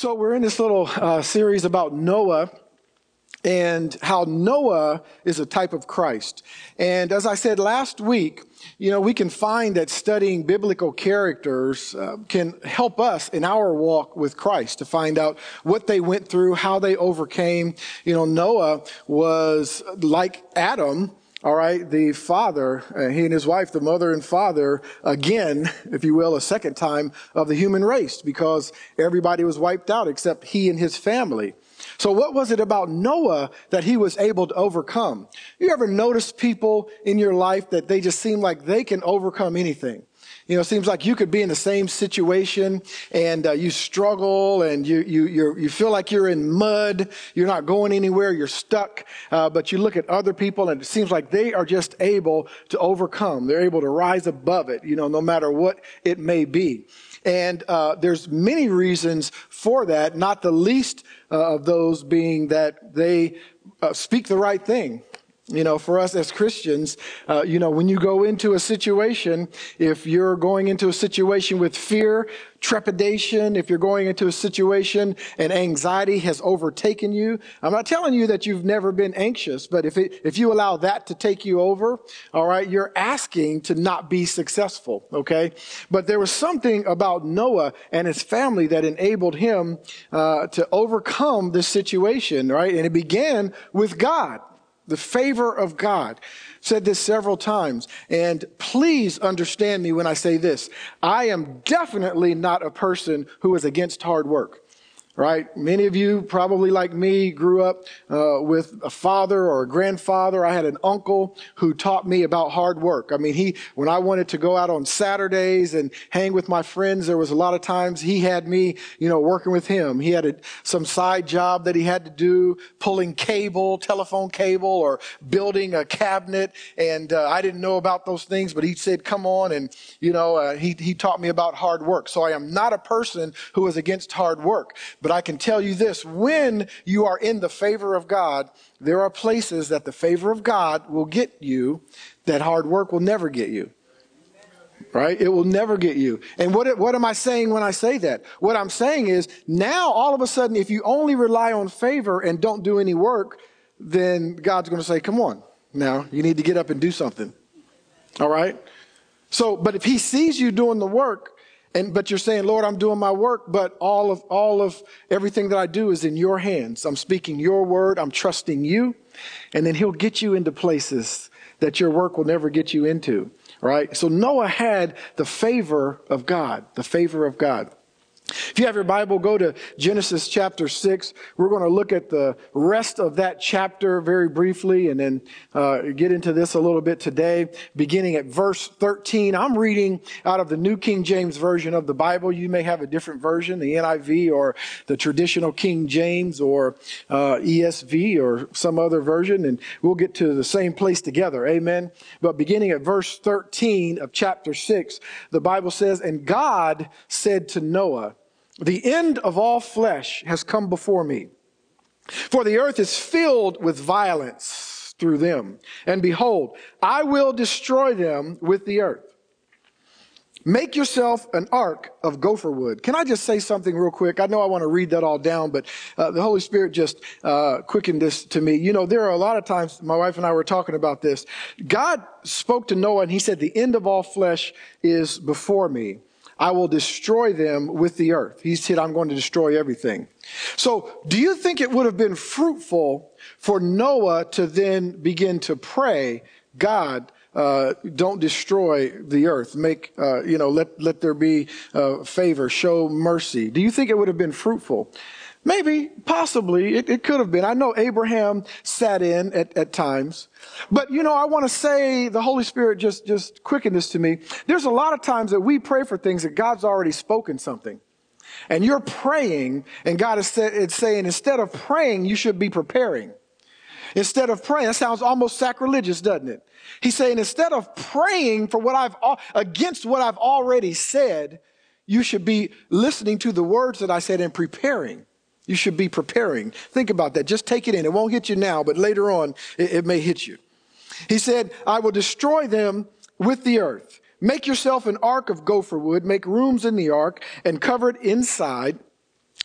So, we're in this little uh, series about Noah and how Noah is a type of Christ. And as I said last week, you know, we can find that studying biblical characters uh, can help us in our walk with Christ to find out what they went through, how they overcame. You know, Noah was like Adam, all right, the father, uh, he and his wife, the mother and father, again, if you will, a second time of the human race because everybody was wiped out except he and his family. So what was it about Noah that he was able to overcome? You ever notice people in your life that they just seem like they can overcome anything? You know, it seems like you could be in the same situation and uh, you struggle and you, you, you feel like you're in mud. You're not going anywhere. You're stuck. Uh, but you look at other people and it seems like they are just able to overcome. They're able to rise above it, you know, no matter what it may be. And uh, there's many reasons for that, not the least uh, of those being that they uh, speak the right thing. You know, for us as Christians, uh, you know, when you go into a situation, if you're going into a situation with fear, trepidation, if you're going into a situation and anxiety has overtaken you, I'm not telling you that you've never been anxious, but if it, if you allow that to take you over, all right, you're asking to not be successful, okay? But there was something about Noah and his family that enabled him uh, to overcome this situation, right? And it began with God the favor of God. Said this several times. And please understand me when I say this. I am definitely not a person who is against hard work right? Many of you, probably like me, grew up uh, with a father or a grandfather. I had an uncle who taught me about hard work. I mean, he, when I wanted to go out on Saturdays and hang with my friends, there was a lot of times he had me, you know, working with him. He had a, some side job that he had to do, pulling cable, telephone cable, or building a cabinet. And uh, I didn't know about those things, but he said, come on. And, you know, uh, he, he taught me about hard work. So I am not a person who is against hard work. But but I can tell you this when you are in the favor of God, there are places that the favor of God will get you that hard work will never get you. Right? It will never get you. And what, what am I saying when I say that? What I'm saying is now all of a sudden, if you only rely on favor and don't do any work, then God's going to say, come on now, you need to get up and do something. All right? So, but if he sees you doing the work, and, but you're saying, Lord, I'm doing my work, but all of, all of everything that I do is in your hands. I'm speaking your word. I'm trusting you. And then he'll get you into places that your work will never get you into. Right? So Noah had the favor of God, the favor of God. If you have your Bible, go to Genesis chapter 6. We're going to look at the rest of that chapter very briefly and then uh, get into this a little bit today, beginning at verse 13. I'm reading out of the New King James Version of the Bible. You may have a different version, the NIV or the traditional King James or uh, ESV or some other version, and we'll get to the same place together. Amen. But beginning at verse 13 of chapter 6, the Bible says, And God said to Noah, the end of all flesh has come before me. For the earth is filled with violence through them. And behold, I will destroy them with the earth. Make yourself an ark of gopher wood. Can I just say something real quick? I know I want to read that all down, but uh, the Holy Spirit just uh, quickened this to me. You know, there are a lot of times, my wife and I were talking about this. God spoke to Noah and he said, The end of all flesh is before me. I will destroy them with the earth. He said, I'm going to destroy everything. So, do you think it would have been fruitful for Noah to then begin to pray, God, uh, don't destroy the earth. Make, uh, you know, let, let there be uh, favor, show mercy. Do you think it would have been fruitful? Maybe, possibly, it, it, could have been. I know Abraham sat in at, at times. But you know, I want to say the Holy Spirit just, just quickened this to me. There's a lot of times that we pray for things that God's already spoken something. And you're praying, and God is it's saying instead of praying, you should be preparing. Instead of praying, that sounds almost sacrilegious, doesn't it? He's saying instead of praying for what I've against what I've already said, you should be listening to the words that I said and preparing. You should be preparing. Think about that. Just take it in. It won't hit you now, but later on, it, it may hit you. He said, I will destroy them with the earth. Make yourself an ark of gopher wood, make rooms in the ark, and cover it inside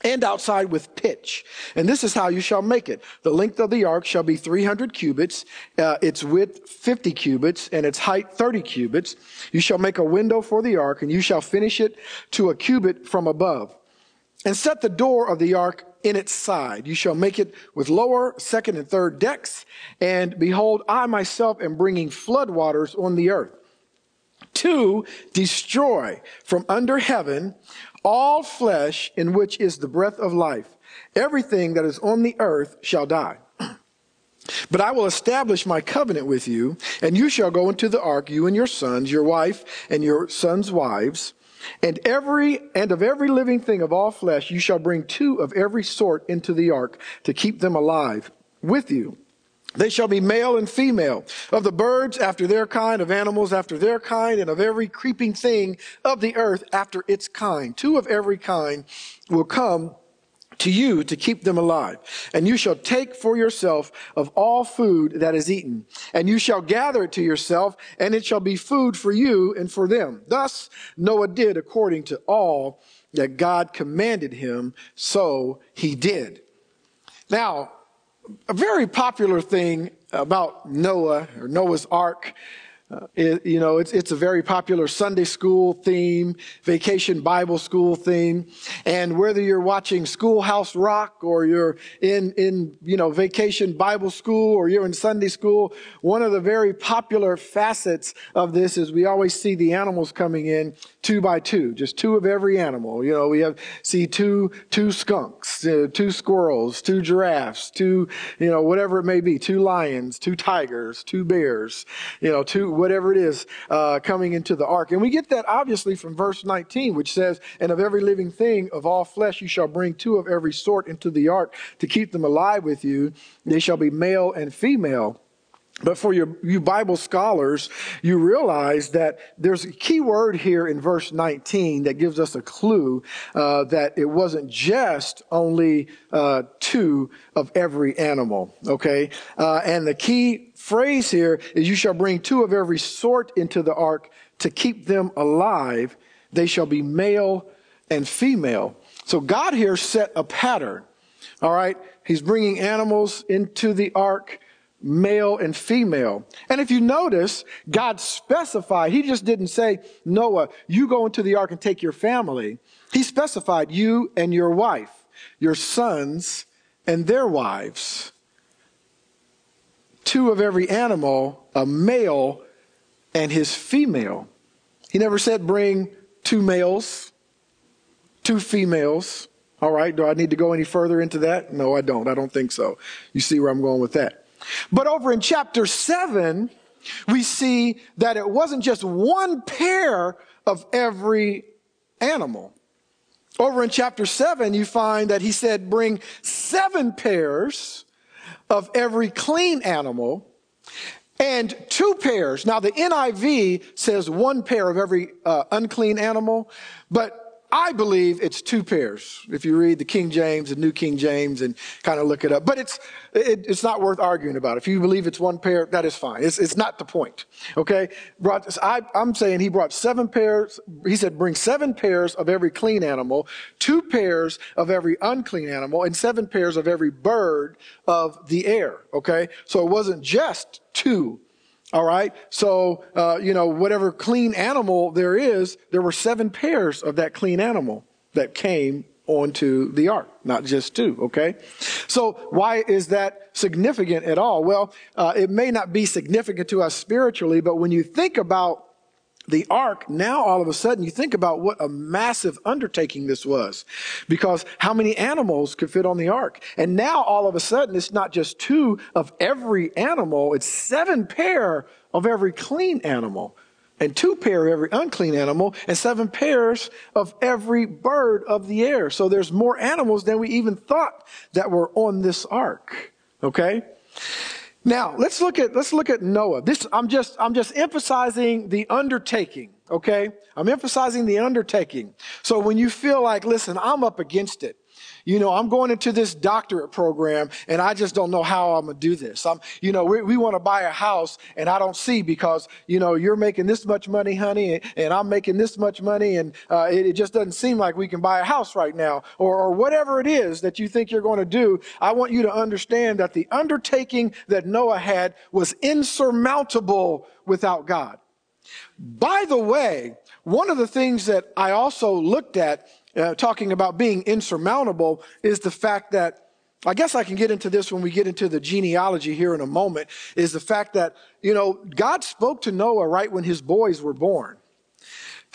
and outside with pitch. And this is how you shall make it. The length of the ark shall be 300 cubits, uh, its width 50 cubits, and its height 30 cubits. You shall make a window for the ark, and you shall finish it to a cubit from above. And set the door of the ark in its side. You shall make it with lower, second, and third decks. And behold, I myself am bringing floodwaters on the earth to destroy from under heaven all flesh in which is the breath of life. Everything that is on the earth shall die. But I will establish my covenant with you, and you shall go into the ark, you and your sons, your wife, and your sons' wives. And every and of every living thing of all flesh you shall bring two of every sort into the ark to keep them alive with you. They shall be male and female, of the birds after their kind, of animals after their kind, and of every creeping thing of the earth after its kind. Two of every kind will come to you to keep them alive. And you shall take for yourself of all food that is eaten, and you shall gather it to yourself, and it shall be food for you and for them. Thus Noah did according to all that God commanded him, so he did. Now, a very popular thing about Noah or Noah's Ark uh, it, you know, it's, it's a very popular Sunday school theme, vacation Bible school theme. And whether you're watching Schoolhouse Rock or you're in, in, you know, vacation Bible school or you're in Sunday school, one of the very popular facets of this is we always see the animals coming in two by two, just two of every animal. You know, we have, see two, two skunks, uh, two squirrels, two giraffes, two, you know, whatever it may be, two lions, two tigers, two bears, you know, two, whatever it is, uh, coming into the ark. And we get that obviously from verse 19, which says, And of every living thing of all flesh you shall bring two of every sort into the ark to keep them alive with you. They shall be male and female. But for your, you Bible scholars, you realize that there's a key word here in verse 19 that gives us a clue uh, that it wasn't just only uh, two of every animal. Okay, uh, and the key phrase here is, "You shall bring two of every sort into the ark to keep them alive. They shall be male and female." So God here set a pattern. All right, He's bringing animals into the ark male and female. And if you notice, God specified, He just didn't say, Noah, you go into the ark and take your family. He specified you and your wife, your sons and their wives. Two of every animal, a male and his female. He never said bring two males, two females. All right, do I need to go any further into that? No, I don't. I don't think so. You see where I'm going with that. But over in chapter 7, we see that it wasn't just one pair of every animal. Over in chapter 7, you find that he said, bring seven pairs of every clean animal and two pairs. Now, the NIV says one pair of every uh, unclean animal, but I believe it's two pairs. If you read the King James and New King James and kind of look it up, but it's it, it's not worth arguing about. If you believe it's one pair, that is fine. It's, it's not the point. Okay, brought. I, I'm saying he brought seven pairs. He said bring seven pairs of every clean animal, two pairs of every unclean animal, and seven pairs of every bird of the air. Okay, so it wasn't just two all right. So, uh, you know, whatever clean animal there is, there were seven pairs of that clean animal that came onto the ark, not just two. Okay. So why is that significant at all? Well, uh, it may not be significant to us spiritually, but when you think about the ark, now all of a sudden you think about what a massive undertaking this was. Because how many animals could fit on the ark? And now all of a sudden it's not just two of every animal, it's seven pair of every clean animal. And two pair of every unclean animal, and seven pairs of every bird of the air. So there's more animals than we even thought that were on this ark. Okay? Now, let's look at let's look at Noah. This I'm just I'm just emphasizing the undertaking, okay? I'm emphasizing the undertaking. So when you feel like, listen, I'm up against it. You know, I'm going into this doctorate program and I just don't know how I'm going to do this. I'm, you know, we, we want to buy a house and I don't see because, you know, you're making this much money, honey, and, I'm making this much money and uh, it, it, just doesn't seem like we can buy a house right now or, or whatever it is that you think you're going to do. I want you to understand that the undertaking that Noah had was insurmountable without God. By the way, one of the things that I also looked at uh, talking about being insurmountable is the fact that I guess I can get into this when we get into the genealogy here in a moment is the fact that, you know, God spoke to Noah right when his boys were born.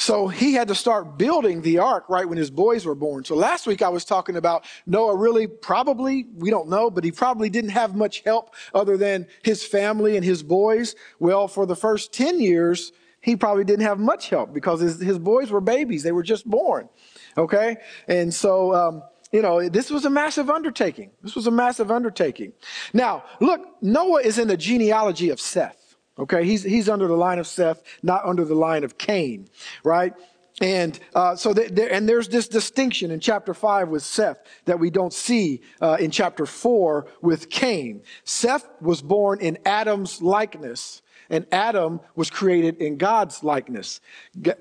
So he had to start building the ark right when his boys were born. So last week I was talking about Noah really probably, we don't know, but he probably didn't have much help other than his family and his boys. Well, for the first 10 years, he probably didn't have much help because his, his boys were babies. They were just born. Okay? And so, um, you know, this was a massive undertaking. This was a massive undertaking. Now, look, Noah is in the genealogy of Seth. Okay? He's, he's under the line of Seth, not under the line of Cain, right? And uh, so, there, and there's this distinction in chapter five with Seth that we don't see uh, in chapter four with Cain. Seth was born in Adam's likeness, and Adam was created in God's likeness.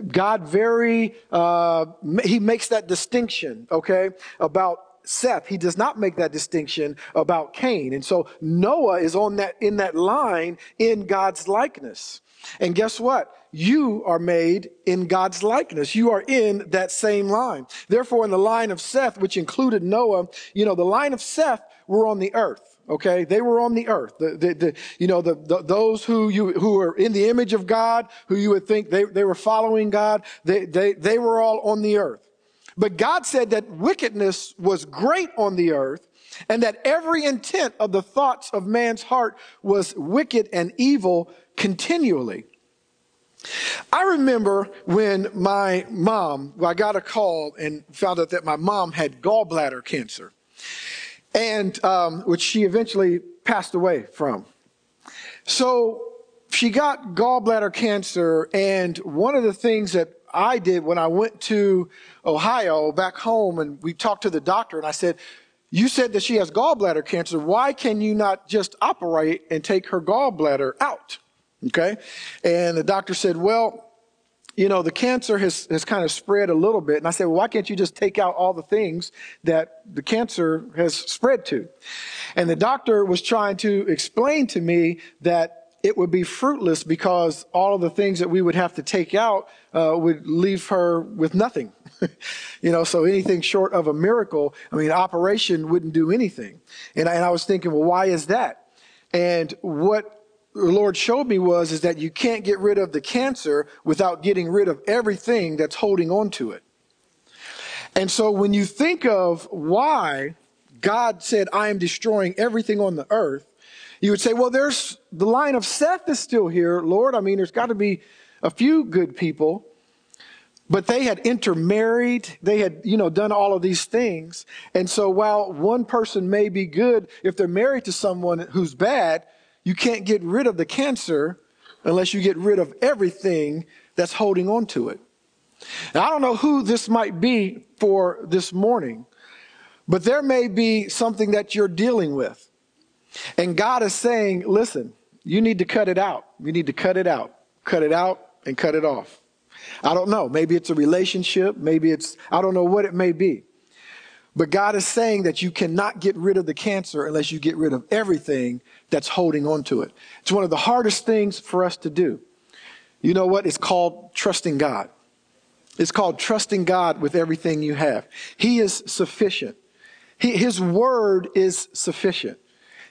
God very, uh, he makes that distinction, okay, about Seth. He does not make that distinction about Cain. And so Noah is on that, in that line in God's likeness. And guess what? You are made in God's likeness. You are in that same line. Therefore, in the line of Seth, which included Noah, you know, the line of Seth were on the earth. Okay, they were on the earth. The, the, the you know, the, the, those who you who are in the image of God, who you would think they, they were following God, they, they they were all on the earth. But God said that wickedness was great on the earth, and that every intent of the thoughts of man's heart was wicked and evil continually. I remember when my mom, I got a call and found out that my mom had gallbladder cancer and um, which she eventually passed away from. So she got gallbladder cancer, and one of the things that I did when I went to Ohio back home, and we talked to the doctor, and I said, "You said that she has gallbladder cancer. Why can you not just operate and take her gallbladder out?" Okay, and the doctor said, "Well." You know, the cancer has, has kind of spread a little bit. And I said, well, why can't you just take out all the things that the cancer has spread to? And the doctor was trying to explain to me that it would be fruitless because all of the things that we would have to take out uh, would leave her with nothing. you know, so anything short of a miracle, I mean, operation wouldn't do anything. And I, and I was thinking, well, why is that? And what the Lord showed me was is that you can't get rid of the cancer without getting rid of everything that's holding on to it. And so when you think of why God said, I am destroying everything on the earth, you would say, well, there's the line of Seth is still here, Lord. I mean, there's got to be a few good people, but they had intermarried. They had, you know, done all of these things. And so while one person may be good, if they're married to someone who's bad, you can't get rid of the cancer unless you get rid of everything that's holding on to it. Now, I don't know who this might be for this morning, but there may be something that you're dealing with. And God is saying, listen, you need to cut it out. You need to cut it out. Cut it out and cut it off. I don't know. Maybe it's a relationship. Maybe it's, I don't know what it may be. But God is saying that you cannot get rid of the cancer unless you get rid of everything that's holding on to it. It's one of the hardest things for us to do. You know what? It's called trusting God. It's called trusting God with everything you have. He is sufficient. He, his word is sufficient.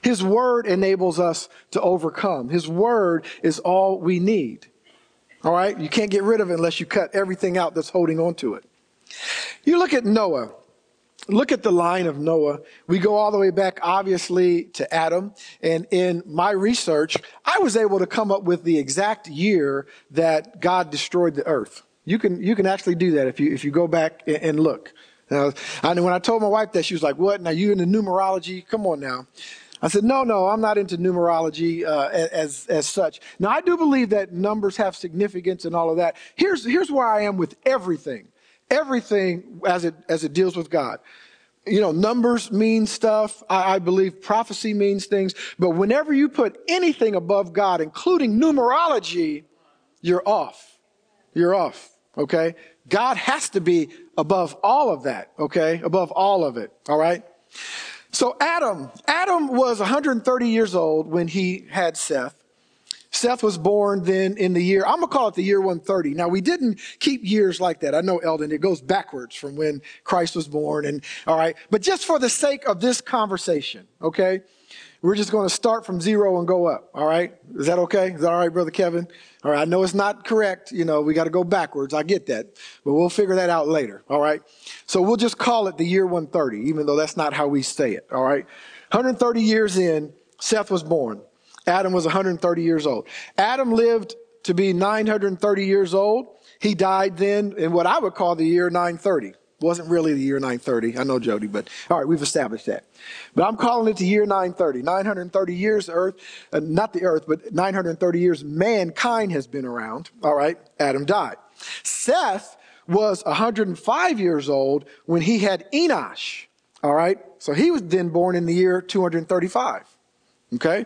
His word enables us to overcome. His word is all we need. All right? You can't get rid of it unless you cut everything out that's holding on to it. You look at Noah look at the line of Noah. We go all the way back, obviously, to Adam. And in my research, I was able to come up with the exact year that God destroyed the earth. You can, you can actually do that if you, if you go back and, look. Now, I know when I told my wife that, she was like, what? Now you into numerology? Come on now. I said, no, no, I'm not into numerology uh, as, as such. Now, I do believe that numbers have significance and all of that. Here's, here's where I am with everything everything as it, as it deals with God. you know, numbers mean stuff. I, I, believe prophecy means things. But whenever you put anything above God, including numerology, you're off. You're off. Okay. God has to be above all of that. Okay. Above all of it. All right. So Adam, Adam was 130 years old when he had Seth. Seth was born then in the year, I'm going to call it the year 130. Now, we didn't keep years like that. I know, Eldon, it goes backwards from when Christ was born. And all right. But just for the sake of this conversation, okay, we're just going to start from zero and go up. All right. Is that okay? Is that all right, Brother Kevin? All right. I know it's not correct. You know, we got to go backwards. I get that. But we'll figure that out later. All right. So we'll just call it the year 130, even though that's not how we say it. All right. 130 years in, Seth was born. Adam was 130 years old. Adam lived to be 930 years old. He died then in what I would call the year 930. Wasn't really the year 930. I know Jody, but all right, we've established that. But I'm calling it the year 930. 930 years, earth, uh, not the earth, but 930 years mankind has been around. All right, Adam died. Seth was 105 years old when he had Enosh. All right, so he was then born in the year 235. Okay,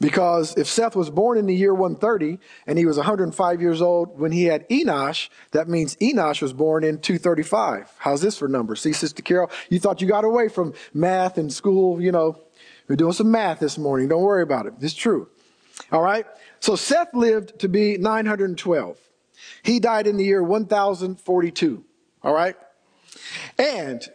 because if Seth was born in the year 130 and he was 105 years old when he had Enosh, that means Enosh was born in 235. How's this for numbers? See, Sister Carol, you thought you got away from math and school, you know. We're doing some math this morning. Don't worry about it. It's true. All right. So Seth lived to be 912. He died in the year 1042. All right. And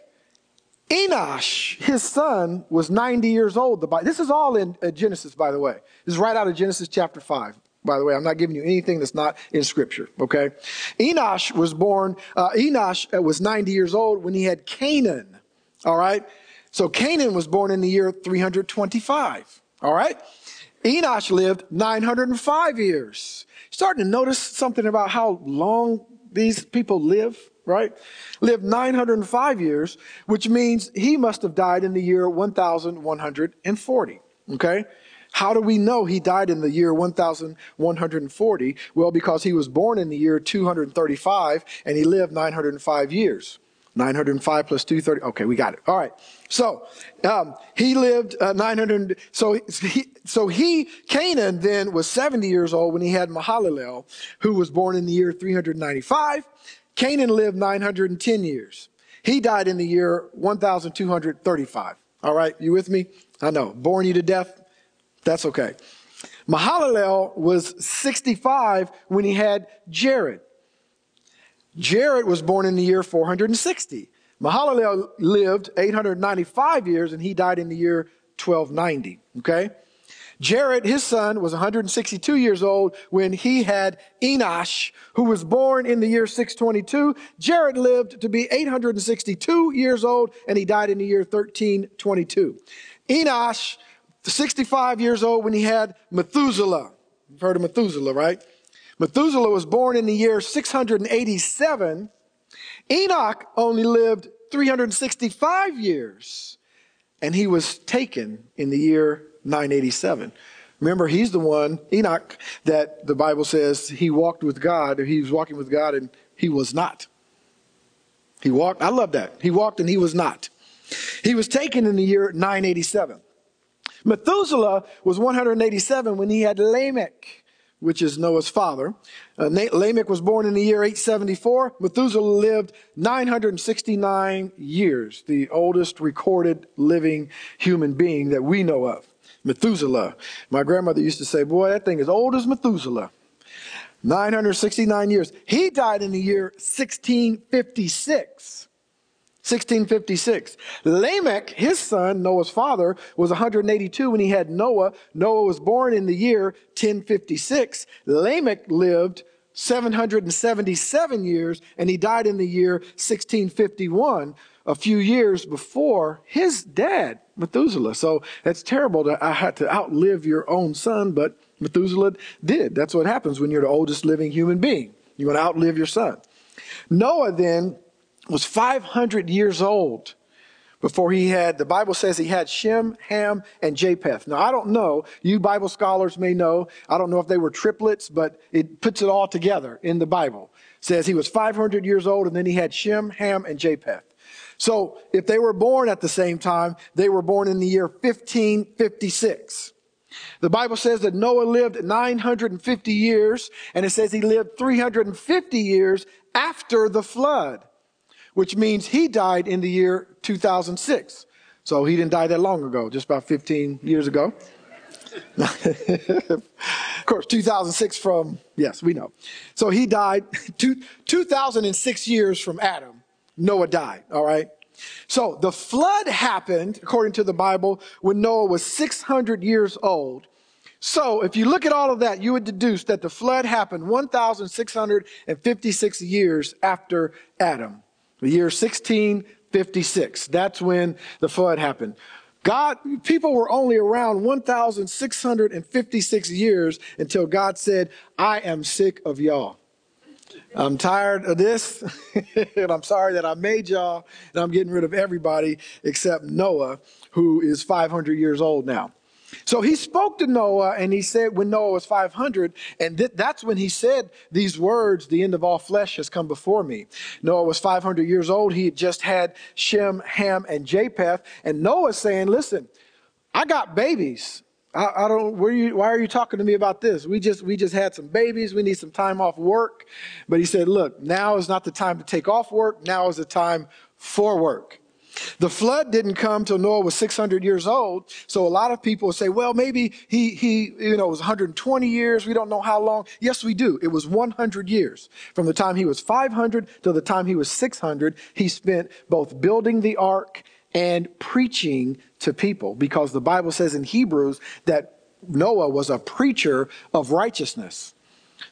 Enosh, his son, was 90 years old. This is all in uh, Genesis, by the way. This is right out of Genesis chapter 5. By the way, I'm not giving you anything that's not in scripture, okay? Enosh was born, uh, Enosh uh, was 90 years old when he had Cainan, all right? So Cainan was born in the year 325, all right? Enosh lived 905 years. Starting to notice something about how long these people live? Right? Lived 905 years, which means he must have died in the year 1140. Okay? How do we know he died in the year 1140? Well, because he was born in the year 235 and he lived 905 years. 905 plus 230. Okay, we got it. All right. So, um, he lived uh, 900. So he, so he, Cainan then was 70 years old when he had Mahalalel, who was born in the year 395. Cainan lived 910 years. He died in the year 1235. All right, you with me? I know. Boring you to death? That's okay. Mahalalel was 65 when he had Jared. Jared was born in the year 460. Mahalalel lived 895 years and he died in the year 1290. Okay? Jared, his son, was 162 years old when he had Enosh, who was born in the year 622. Jared lived to be 862 years old and he died in the year 1322. Enosh, 65 years old when he had Methuselah. You've heard of Methuselah, right? Methuselah was born in the year 687. Enoch only lived 365 years and he was taken in the year 987. Remember, he's the one, Enoch, that the Bible says he walked with God, he was walking with God, and he was not. He walked, I love that. He walked and he was not. He was taken in the year 987. Methuselah was 187 when he had Lamech which is Noah's father. Uh, Lamech was born in the year 874. Methuselah lived 969 years, the oldest recorded living human being that we know of. Methuselah. My grandmother used to say, Boy, that thing is old as Methuselah. 969 years. He died in the year 1656. 1656. Lamech, his son, Noah's father, was 182 when he had Noah. Noah was born in the year 1056. Lamech lived 777 years and he died in the year 1651, a few years before his dad, Methuselah. So that's terrible to I had to outlive your own son, but Methuselah did. That's what happens when you're the oldest living human being. You want to outlive your son. Noah then was 500 years old before he had, the Bible says he had Shem, Ham, and Japheth. Now, I don't know. You Bible scholars may know. I don't know if they were triplets, but it puts it all together in the Bible. It says he was 500 years old and then he had Shem, Ham, and Japheth. So if they were born at the same time, they were born in the year 1556. The Bible says that Noah lived 950 years, and it says he lived 350 years after the flood, which means he died in the year 2006. So he didn't die that long ago, just about 15 years ago. of course, 2006 from, yes, we know. So he died two, 2006 years from Adam. Noah died, all right? So the flood happened, according to the Bible, when Noah was 600 years old. So if you look at all of that, you would deduce that the flood happened 1,656 years after Adam. The year 1656. That's when the flood happened. God, people were only around 1,656 years until God said, I am sick of y'all. I'm tired of this, and I'm sorry that I made y'all, and I'm getting rid of everybody except Noah, who is 500 years old now. So he spoke to Noah, and he said, when Noah was 500, and th- that's when he said these words, the end of all flesh has come before me. Noah was 500 years old. He had just had Shem, Ham, and Japheth, and Noah's saying, listen, I got babies. I, I don't. Where you, why are you talking to me about this? We just we just had some babies. We need some time off work. But he said, look, now is not the time to take off work. Now is the time for work. The flood didn't come till Noah was 600 years old. So a lot of people say, well, maybe he, he, you know, was 120 years. We don't know how long. Yes, we do. It was 100 years. From the time he was 500 till the time he was 600, he spent both building the ark and preaching to people because the Bible says in Hebrews that Noah was a preacher of righteousness.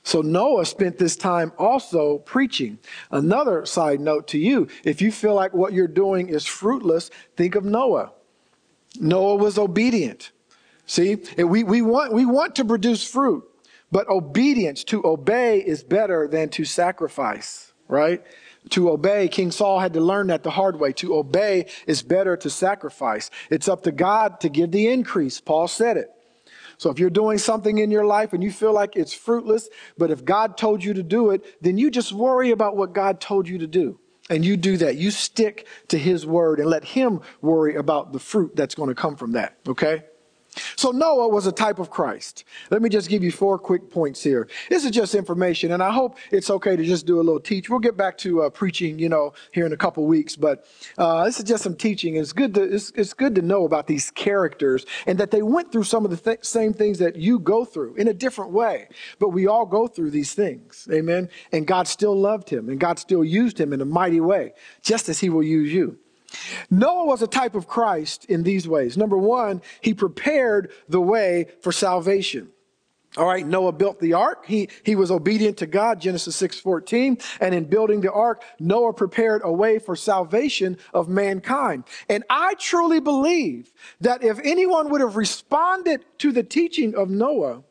So Noah spent this time also preaching. Another side note to you if you feel like what you're doing is fruitless, think of Noah. Noah was obedient. See, we, we, want, we want to produce fruit, but obedience, to obey, is better than to sacrifice, right? To obey, King Saul had to learn that the hard way. To obey is better to sacrifice. It's up to God to give the increase. Paul said it. So if you're doing something in your life and you feel like it's fruitless, but if God told you to do it, then you just worry about what God told you to do. And you do that. You stick to his word and let him worry about the fruit that's going to come from that. Okay? So Noah was a type of Christ. Let me just give you four quick points here. This is just information, and I hope it's okay to just do a little teach. We'll get back to uh, preaching, you know, here in a couple weeks, but uh, this is just some teaching. It's good to it's, it's, good to know about these characters and that they went through some of the th- same things that you go through in a different way. But we all go through these things, amen. And God still loved him, and God still used him in a mighty way, just as He will use you. Noah was a type of Christ in these ways. Number one, he prepared the way for salvation. All right, Noah built the ark. He, he was obedient to God, Genesis 6 14. And in building the ark, Noah prepared a way for salvation of mankind. And I truly believe that if anyone would have responded to the teaching of Noah,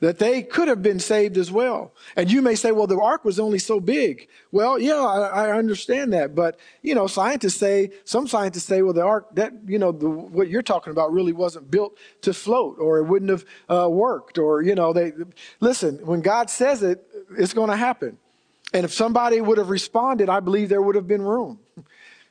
that they could have been saved as well. And you may say, well, the ark was only so big. Well, yeah, I, I, understand that. But, you know, scientists say, some scientists say, well, the ark, that, you know, the, what you're talking about really wasn't built to float or it wouldn't have uh, worked or, you know, they, listen, when God says it, it's going to happen. And if somebody would have responded, I believe there would have been room.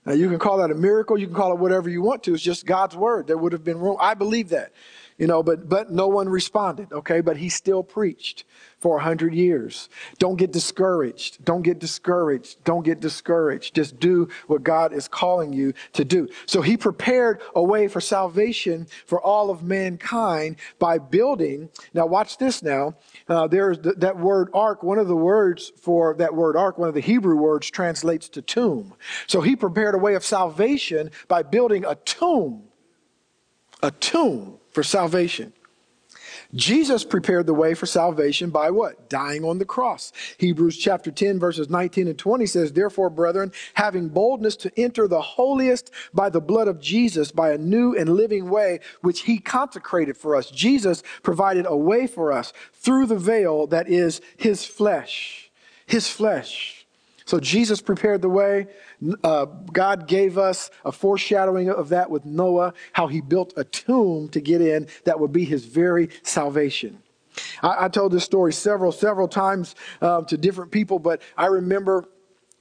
Now, you can call that a miracle. You can call it whatever you want to. It's just God's word. There would have been room. I believe that you know, but, but no one responded, okay? But he still preached for a hundred years. Don't get discouraged. Don't get discouraged. Don't get discouraged. Just do what God is calling you to do. So he prepared a way for salvation for all of mankind by building. Now watch this now. Uh, there's th- that word ark. One of the words for that word ark, one of the Hebrew words translates to tomb. So he prepared a way of salvation by building a tomb. A tomb for salvation. Jesus prepared the way for salvation by what? Dying on the cross. Hebrews chapter 10, verses 19 and 20 says, Therefore, brethren, having boldness to enter the holiest by the blood of Jesus, by a new and living way, which he consecrated for us. Jesus provided a way for us through the veil that is his flesh. His flesh. So Jesus prepared the way. Uh, God gave us a foreshadowing of that with Noah, how he built a tomb to get in that would be his very salvation. I, I told this story several, several times um, to different people, but I remember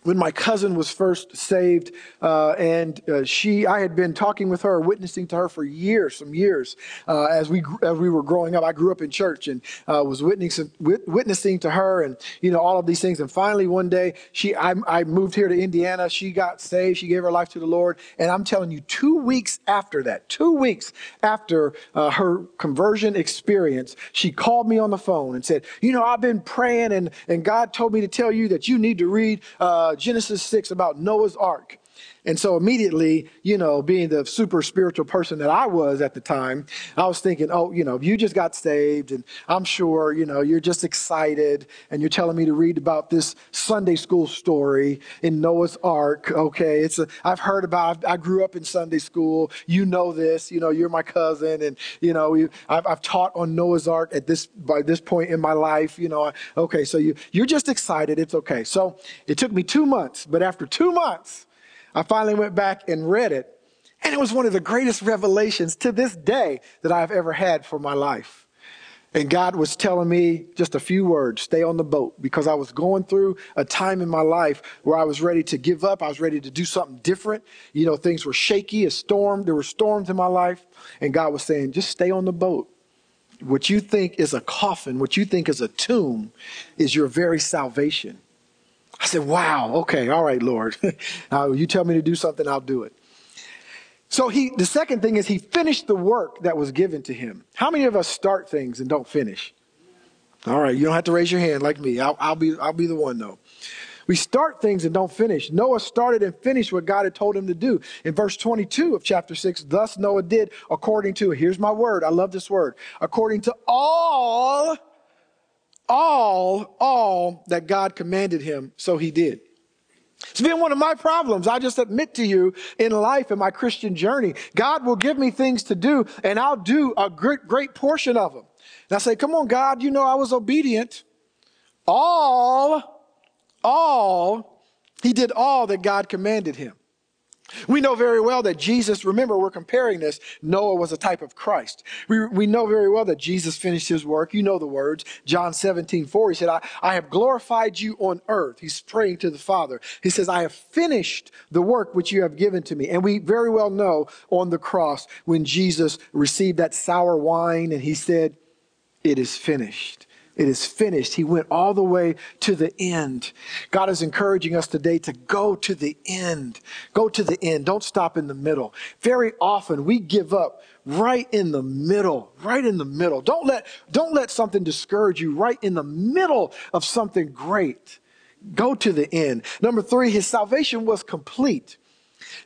when my cousin was first saved, uh, and uh, she, I had been talking with her, witnessing to her for years, some years, uh, as we as we were growing up. I grew up in church and uh, was witnessing witnessing to her, and you know all of these things. And finally, one day, she, I, I moved here to Indiana. She got saved. She gave her life to the Lord. And I'm telling you, two weeks after that, two weeks after uh, her conversion experience, she called me on the phone and said, "You know, I've been praying, and and God told me to tell you that you need to read." Genesis 6 about Noah's Ark. And so immediately, you know, being the super spiritual person that I was at the time, I was thinking, oh, you know, you just got saved, and I'm sure, you know, you're just excited, and you're telling me to read about this Sunday school story in Noah's Ark. Okay, it's a, I've heard about. I grew up in Sunday school. You know this. You know, you're my cousin, and you know, we, I've, I've taught on Noah's Ark at this by this point in my life. You know, okay, so you you're just excited. It's okay. So it took me two months, but after two months. I finally went back and read it, and it was one of the greatest revelations to this day that I've ever had for my life. And God was telling me just a few words stay on the boat because I was going through a time in my life where I was ready to give up. I was ready to do something different. You know, things were shaky, a storm. There were storms in my life. And God was saying, just stay on the boat. What you think is a coffin, what you think is a tomb, is your very salvation. I said, wow, okay, all right, Lord. uh, you tell me to do something, I'll do it. So he, the second thing is he finished the work that was given to him. How many of us start things and don't finish? All right, you don't have to raise your hand like me. I'll, I'll be, I'll be the one though. We start things and don't finish. Noah started and finished what God had told him to do. In verse 22 of chapter 6, thus Noah did according to, here's my word, I love this word, according to all all, all that God commanded him, so he did. It's been one of my problems. I just admit to you in life in my Christian journey, God will give me things to do and I'll do a great, great portion of them. And I say, come on, God, you know I was obedient. All, all, he did all that God commanded him. We know very well that Jesus, remember, we're comparing this. Noah was a type of Christ. We, we know very well that Jesus finished his work. You know the words. John 17, 4, he said, I, I have glorified you on earth. He's praying to the Father. He says, I have finished the work which you have given to me. And we very well know on the cross when Jesus received that sour wine and he said, It is finished. It is finished. He went all the way to the end. God is encouraging us today to go to the end. Go to the end. Don't stop in the middle. Very often we give up right in the middle, right in the middle. Don't let, don't let something discourage you right in the middle of something great. Go to the end. Number three, his salvation was complete.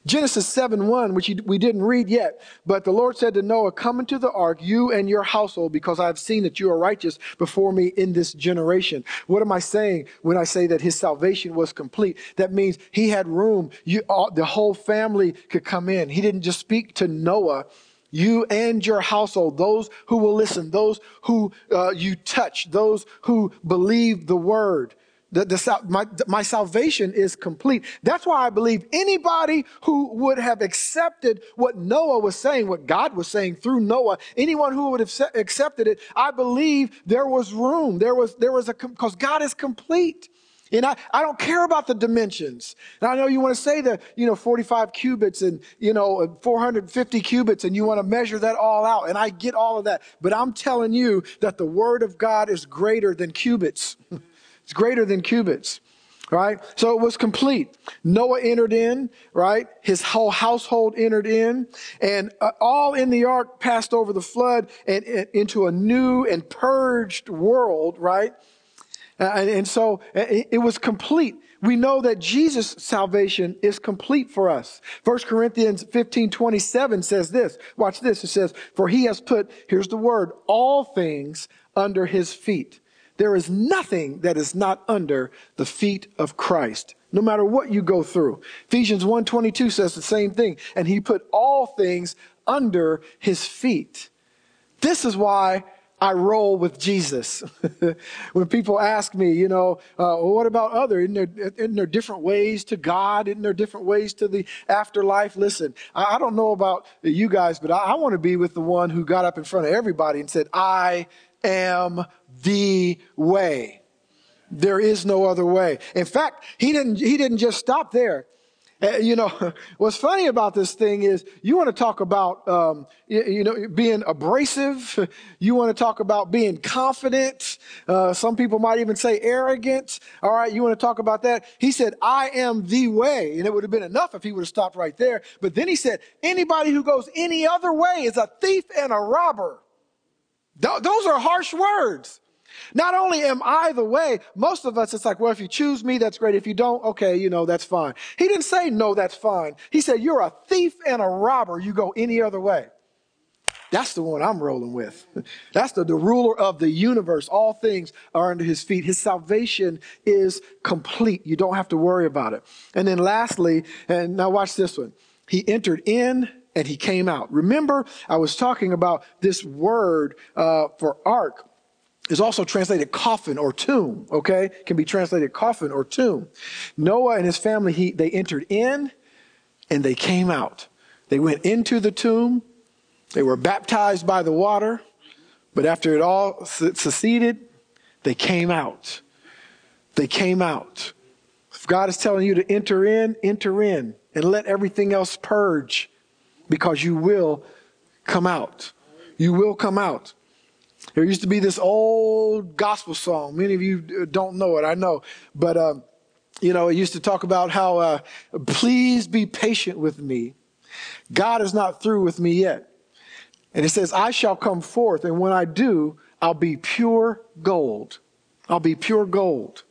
Genesis 7 1, which we didn't read yet, but the Lord said to Noah, Come into the ark, you and your household, because I have seen that you are righteous before me in this generation. What am I saying when I say that his salvation was complete? That means he had room. You, all, the whole family could come in. He didn't just speak to Noah you and your household, those who will listen, those who uh, you touch, those who believe the word. The, the, my, my salvation is complete. That's why I believe anybody who would have accepted what Noah was saying, what God was saying through Noah, anyone who would have accepted it, I believe there was room. There was, there was a, because God is complete. And I, I don't care about the dimensions. And I know you want to say that, you know, 45 cubits and, you know, uh, 450 cubits and you want to measure that all out. And I get all of that. But I'm telling you that the word of God is greater than cubits. It's greater than cubits, right? So it was complete. Noah entered in, right? His whole household entered in, and uh, all in the ark passed over the flood and, into a new and purged world, right? And, so it, it was complete. We know that Jesus' salvation is complete for us. 1 Corinthians 15, 27 says this. Watch this. It says, For he has put, here's the word, all things under his feet. There is nothing that is not under the feet of Christ, no matter what you go through. Ephesians 1:22 says the same thing, and he put all things under his feet. This is why I roll with Jesus. when people ask me, you know, uh, well, what about other? Isn't there, isn't there different ways to God? Isn't there different ways to the afterlife? Listen, I, I don't know about you guys, but I, I want to be with the one who got up in front of everybody and said, I am the way. There is no other way. In fact, he didn't, he didn't just stop there. Uh, you know, what's funny about this thing is you want to talk about, um, you, you, know, being abrasive. You want to talk about being confident. Uh, some people might even say arrogant. All right. You want to talk about that. He said, I am the way. And it would have been enough if he would have stopped right there. But then he said, anybody who goes any other way is a thief and a robber. Th- those are harsh words. Not only am I the way, most of us, it's like, well, if you choose me, that's great. If you don't, okay, you know, that's fine. He didn't say, no, that's fine. He said, you're a thief and a robber. You go any other way. That's the one I'm rolling with. That's the, the ruler of the universe. All things are under his feet. His salvation is complete. You don't have to worry about it. And then lastly, and now watch this one. He entered in and he came out. Remember, I was talking about this word uh, for ark is also translated coffin or tomb, okay? Can be translated coffin or tomb. Noah and his family, he, they entered in and they came out. They went into the tomb. They were baptized by the water. But after it all seceded, they came out. They came out. If God is telling you to enter in, enter in and let everything else purge because you will come out. You will come out. There used to be this old gospel song. Many of you don't know it, I know. But, um, you know, it used to talk about how, uh, please be patient with me. God is not through with me yet. And it says, I shall come forth, and when I do, I'll be pure gold. I'll be pure gold.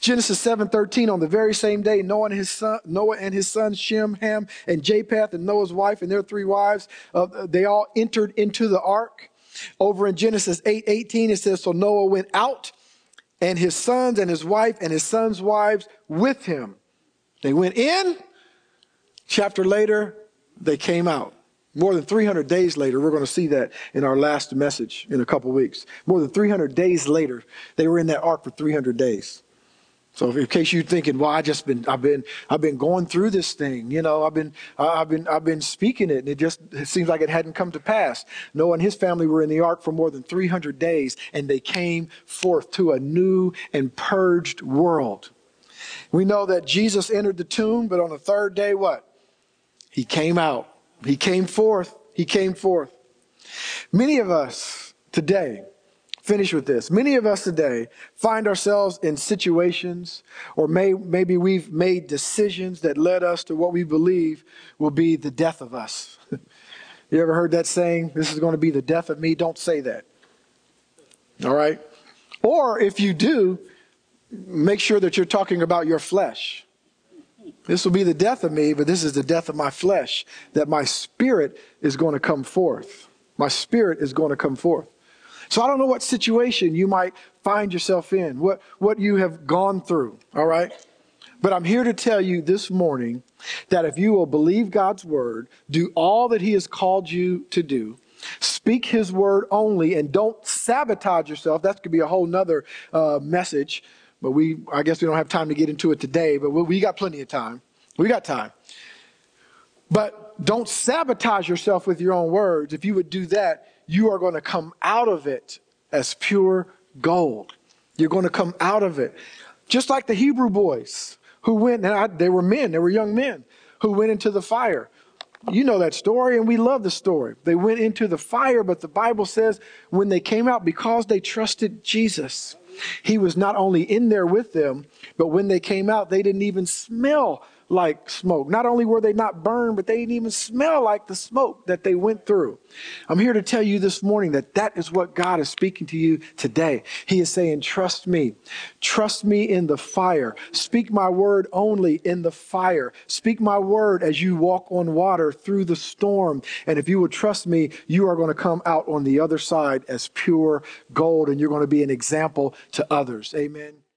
Genesis 7:13 on the very same day Noah and his son Noah and his sons Shem, Ham and Japheth and Noah's wife and their three wives uh, they all entered into the ark. Over in Genesis 8 18, it says, So Noah went out, and his sons and his wife and his sons' wives with him. They went in. Chapter later, they came out. More than 300 days later, we're going to see that in our last message in a couple weeks. More than 300 days later, they were in that ark for 300 days. So in case you're thinking, well, I just been, I've been, I've been going through this thing, you know, I've been, I've been, I've been speaking it and it just it seems like it hadn't come to pass. Noah and his family were in the ark for more than 300 days and they came forth to a new and purged world. We know that Jesus entered the tomb, but on the third day, what? He came out. He came forth. He came forth. Many of us today, finish with this. Many of us today find ourselves in situations, or may, maybe we've made decisions that led us to what we believe will be the death of us. you ever heard that saying, This is going to be the death of me? Don't say that. All right? Or if you do, make sure that you're talking about your flesh. This will be the death of me, but this is the death of my flesh, that my spirit is going to come forth. My spirit is going to come forth. So I don't know what situation you might find yourself in, what, what you have gone through, all right? But I'm here to tell you this morning that if you will believe God's word, do all that He has called you to do, speak His word only, and don't sabotage yourself. That could be a whole nother uh, message, but we, I guess we don't have time to get into it today, but we, we got plenty of time. We got time. But don't sabotage yourself with your own words. If you would do that, you are going to come out of it as pure gold. You're going to come out of it. Just like the Hebrew boys who went, and I, they were men, they were young men who went into the fire. You know that story, and we love the story. They went into the fire, but the Bible says when they came out, because they trusted Jesus, He was not only in there with them, but when they came out, they didn't even smell like smoke. Not only were they not burned, but they didn't even smell like the smoke that they went through. I'm here to tell you this morning that that is what God is speaking to you today. He is saying, trust me. Trust me in the fire. Speak my word only in the fire. Speak my word as you walk on water through the storm. And if you will trust me, you are going to come out on the other side as pure gold and you're going to be an example to others. Amen.